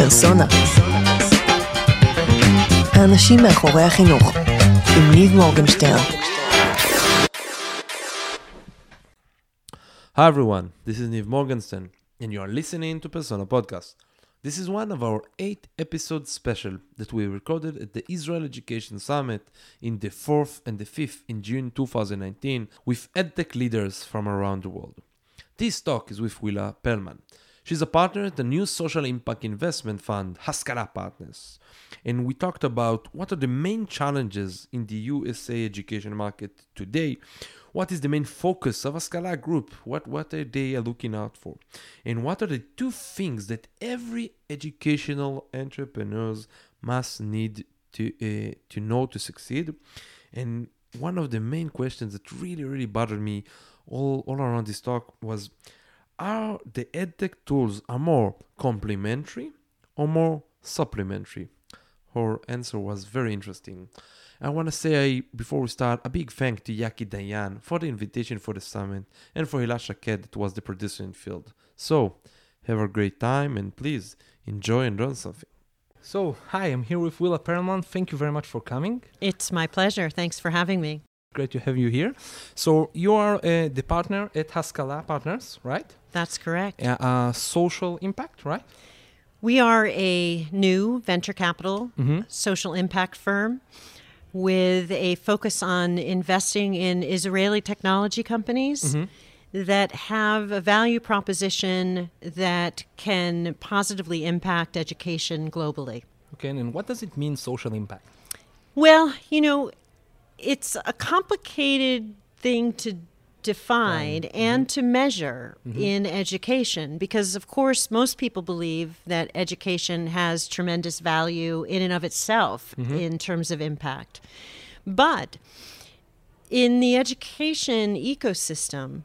פרסונה. האנשים מאחורי החינוך, עם ניב מורגנשטרן. Hi everyone, this is Niv Morgenstern, and you are listening to Persona Podcast. This is one of our eight episode special that we recorded at the Israel Education Summit in the 4th and the 5th in June 2019 with EdTech leaders from around the world. This talk is with Willa Perlman. She's a partner at the new social impact investment fund, Haskala Partners. And we talked about what are the main challenges in the USA education market today, what is the main focus of Haskala Group, what, what are they looking out for, and what are the two things that every educational entrepreneurs must need to, uh, to know to succeed. And one of the main questions that really, really bothered me all, all around this talk was are the edtech tools are more complementary or more supplementary? Her answer was very interesting. I want to say before we start a big thank to Yaki Dayan for the invitation for the summit and for Hila Shaked that was the producer in field. So have a great time and please enjoy and learn something. So, hi, I'm here with Willa Perlman. Thank you very much for coming. It's my pleasure. Thanks for having me. Great to have you here. So, you are uh, the partner at Haskala Partners, right? That's correct. Uh, uh, social impact, right? We are a new venture capital Mhm. social impact firm with a focus on investing in Israeli technology companies that have a value proposition that can positively impact education globally. Okay, and what does it mean, social impact? Well, you know, it's a complicated thing to define and mm-hmm. to measure mm-hmm. in education because, of course, most people believe that education has tremendous value in and of itself mm-hmm. in terms of impact. But in the education ecosystem,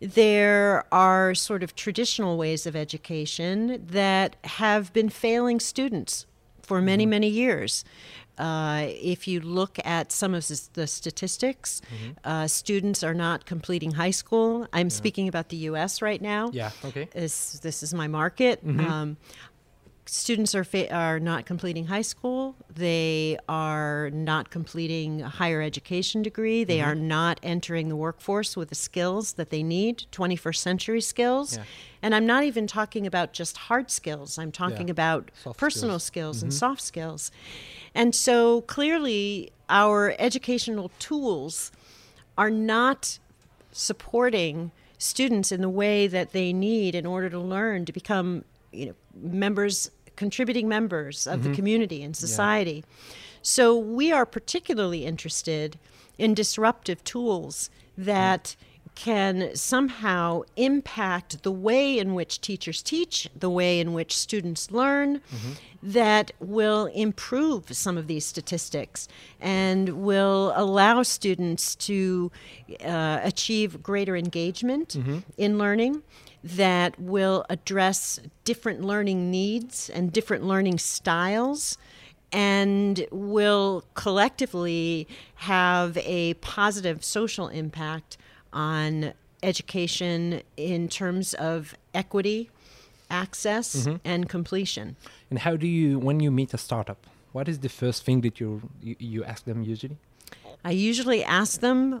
there are sort of traditional ways of education that have been failing students for many, many years. Uh, if you look at some of the- statistics, uh, students are not completing high school. I'm speaking about the U.S. right now. Yeah, okay. This, this is my market. Um, students are fa- are not completing high school. They are not completing a higher education degree. They mm-hmm. are not entering the workforce with the skills that they need, 21st century skills. Yeah. And I'm not even talking about just hard skills. I'm talking Yeah. about Soft personal skills. skills, and mm-hmm. soft skills. And so clearly our educational tools are not supporting students in the way that they need in order to learn to become you know members contributing members of the mm-hmm. community and society. So we are particularly interested in disruptive tools that can somehow impact the way in which teachers teach, the way in which students learn, that will improve some of these statistics and will allow students to uh, achieve greater engagement in learning. That will address different learning needs and different learning styles and will collectively have a positive social impact on education in terms of equity, access, mm-hmm. and completion. And how do you, when you meet a startup, what is the first thing that you you, you ask them usually? I usually ask them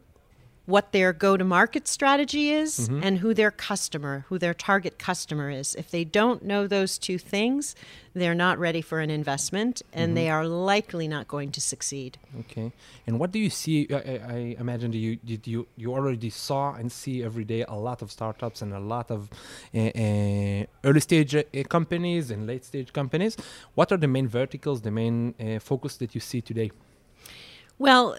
what their go to market strategy is and who their customer, who their target customer is. If they don't know those two things, they're not ready for an investment and they are likely not going to succeed. Okay. And what do you see? I, I, I imagine you you you already saw and see every day a lot of startups and a lot of uh, uh, early stage uh, companies and late stage companies. What are the main verticals, the main uh, focus that you see today? Well, uh,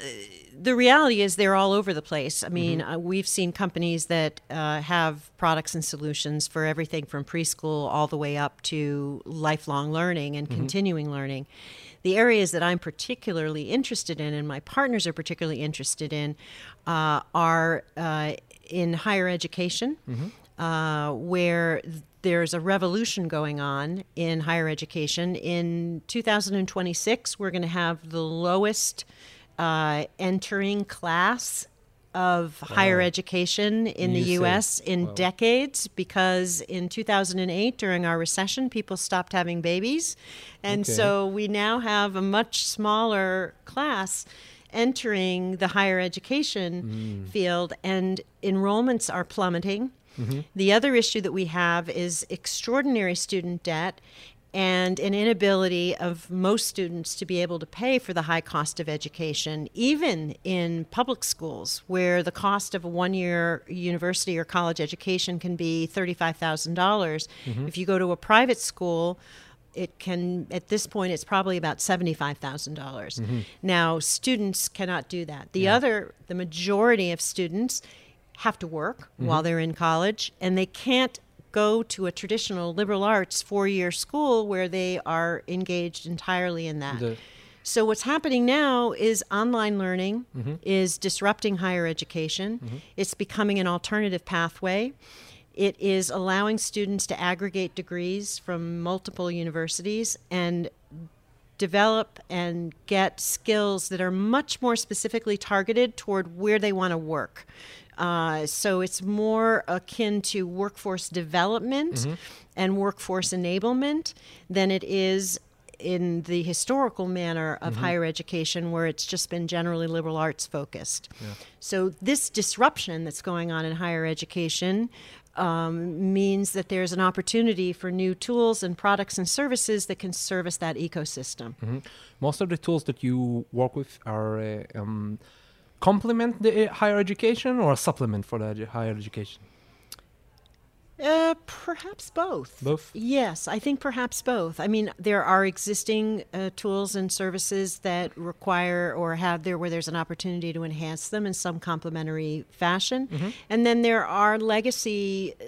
the reality is they're all over the place. I mean, uh, we've seen companies that uh, have products and solutions for everything from preschool all the way up to lifelong learning and continuing learning. The areas that I'm particularly interested in, and my partners are particularly interested in, uh, are uh, in higher education, uh, where th- there's a revolution going on in higher education. In 2026, we're going to have the lowest uh, entering class of higher education in the You say. U.S. in Wow. decades because in 2008, during our recession, people stopped having babies. And Okay. so we now have a much smaller class entering the higher education field, and enrollments are plummeting. The other issue that we have is extraordinary student debt and an inability of most students to be able to pay for the high cost of education, even in public schools, where the cost of a one year university or college education can be $35,000. dollars mm-hmm. If you go to a private school, it can at this point it's probably about $75,000. dollars mm-hmm. Now students cannot do that. The other the majority of students have to work mm-hmm. while they're in college and they can't go to a traditional liberal arts four-year school where they are engaged entirely in that. The- So what's happening now is online learning mm-hmm. is disrupting higher education. Mm-hmm. It's becoming an alternative pathway. It is allowing students to aggregate degrees from multiple universities and develop and get skills that are much more specifically targeted toward where they want to work. Uh, so it's more akin to workforce development and workforce enablement than it is in the historical manner of higher education where it's just been generally liberal arts focused. So this disruption that's going on in higher education um, means that there's an opportunity for new tools and products and services that can service that ecosystem. Most of the tools that you work with are uh, um, complement the uh, higher education or a supplement for the higher education. Uh, perhaps both. Both? Yes, I think perhaps both. I mean, there are existing uh, tools and services that require or have there where there's an opportunity to enhance them in some complementary fashion. And then there are legacy uh,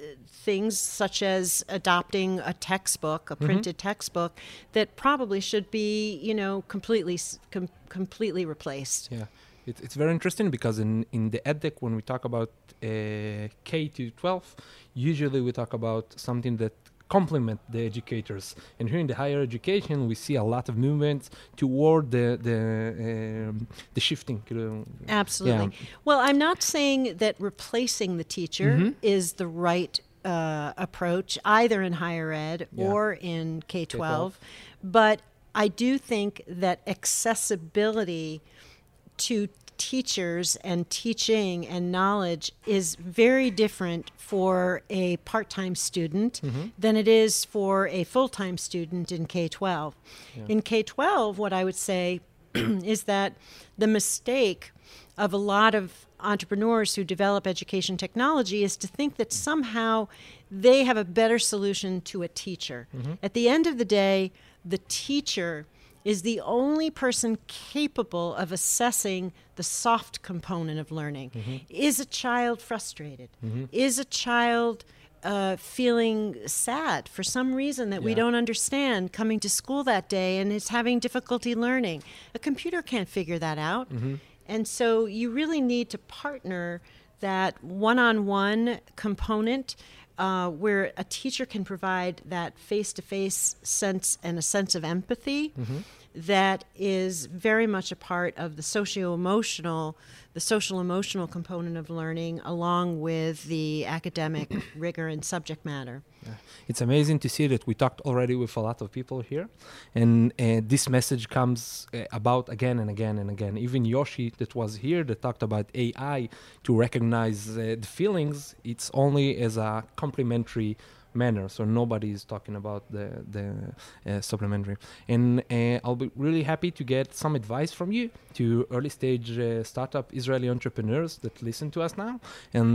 things such as adopting a textbook, a printed textbook, that probably should be, you know, completely com- completely replaced. Yeah, it, it's very interesting because in in the edtech when we talk about uh, K to 12, usually we talk about something that complement the educators. And here in the higher education, we see a lot of movements toward the the um, the shifting. Absolutely. Well, I'm not saying that replacing the teacher is the right uh, approach either in higher ed Yeah. or in K 12, K-12. but I do think that accessibility to teachers and teaching and knowledge is very different for a part time student mm-hmm. than it is for a full time student in K 12. In K 12, what I would say is that the mistake of a lot of entrepreneurs who develop education technology is to think that somehow they have a better solution to a teacher. Mm-hmm. At the end of the day, the teacher is the only person capable of assessing the soft component of learning. Mm-hmm. Is a child frustrated? Mm-hmm. Is a child uh, feeling sad for some reason that we don't understand coming to school that day and is having difficulty learning? A computer can't figure that out. Mm-hmm. And so you really need to partner that one on one component uh, where a teacher can provide that face to face sense and a sense of empathy that is very much a part of the socio emotional, the social emotional component of learning, along with the academic rigor and subject matter. It's amazing to see that we talked already with a lot of people here, and uh, this message comes uh, about again and again and again. Even Yoshi, that was here, that talked about AI to recognize uh, the feelings. It's only as a complementary manner, so nobody is talking about the the uh, supplementary. And uh, I'll be really happy to get some advice from you to early stage uh, startup Israeli entrepreneurs that listen to us now and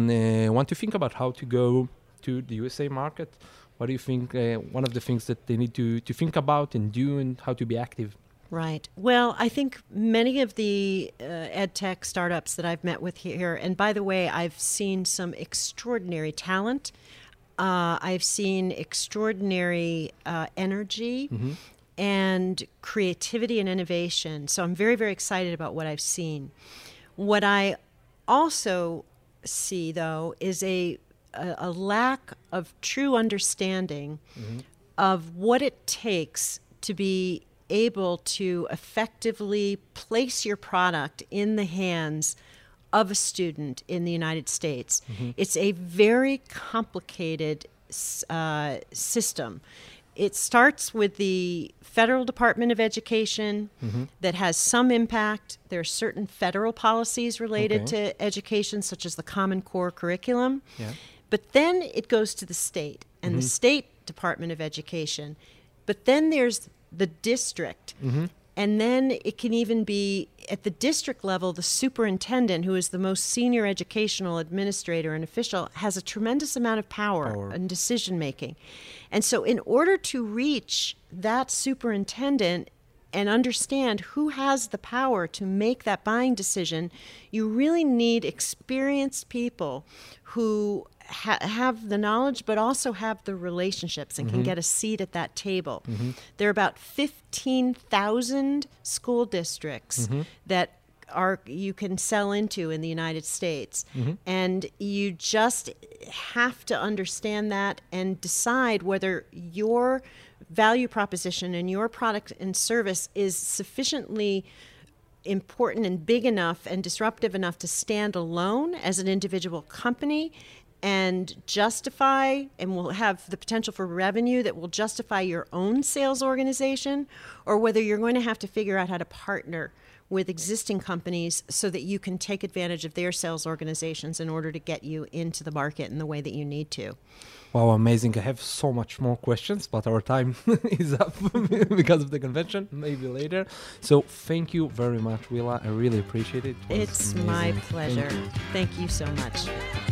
want to think about how to go to the USA market. What do you think? One of the things that they need to, to think about and do, and how to be active. Right. Well, I think many of the uh, ed tech startups that I've met with here, and by the way, I've seen some extraordinary talent. Uh, I've seen extraordinary uh, energy and creativity and innovation. So I'm very, very excited about what I've seen. What I also see, though, is a, a, a lack of true understanding of what it takes to be able to effectively place your product in the hands of a student in the United States. Mm-hmm. It's a very complicated uh, system. It starts with the federal Department of Education mm-hmm. that has some impact. There are certain federal policies related Okay. to education, such as the Common Core curriculum. Yeah. But then it goes to the state and the mm-hmm. state Department of Education. But then there's the district. And then it can even be at the district level, the superintendent, who is the most senior educational administrator and official, has a tremendous amount of power, Power. and decision making. And so, in order to reach that superintendent and understand who has the power to make that buying decision, you really need experienced people who ha- have the knowledge but also have the relationships and can mm-hmm. get a seat at that table. Mm-hmm. There are about 15,000 school districts mm-hmm. that are you can sell into in the United States. And you just have to understand that and decide whether your value proposition and your product and service is sufficiently important and big enough and disruptive enough to stand alone as an individual company and justify and will have the potential for revenue that will justify your own sales organization or whether you're going to have to figure out how to partner with existing companies so that you can take advantage of their sales organizations in order to get you into the market in the way that you need to. Wow, amazing. I have so much more questions, but our time is up because of the convention. Maybe later. So thank you very much, Willa. I really appreciate it. It It's my amazing. Thank pleasure. you. Thank you so much.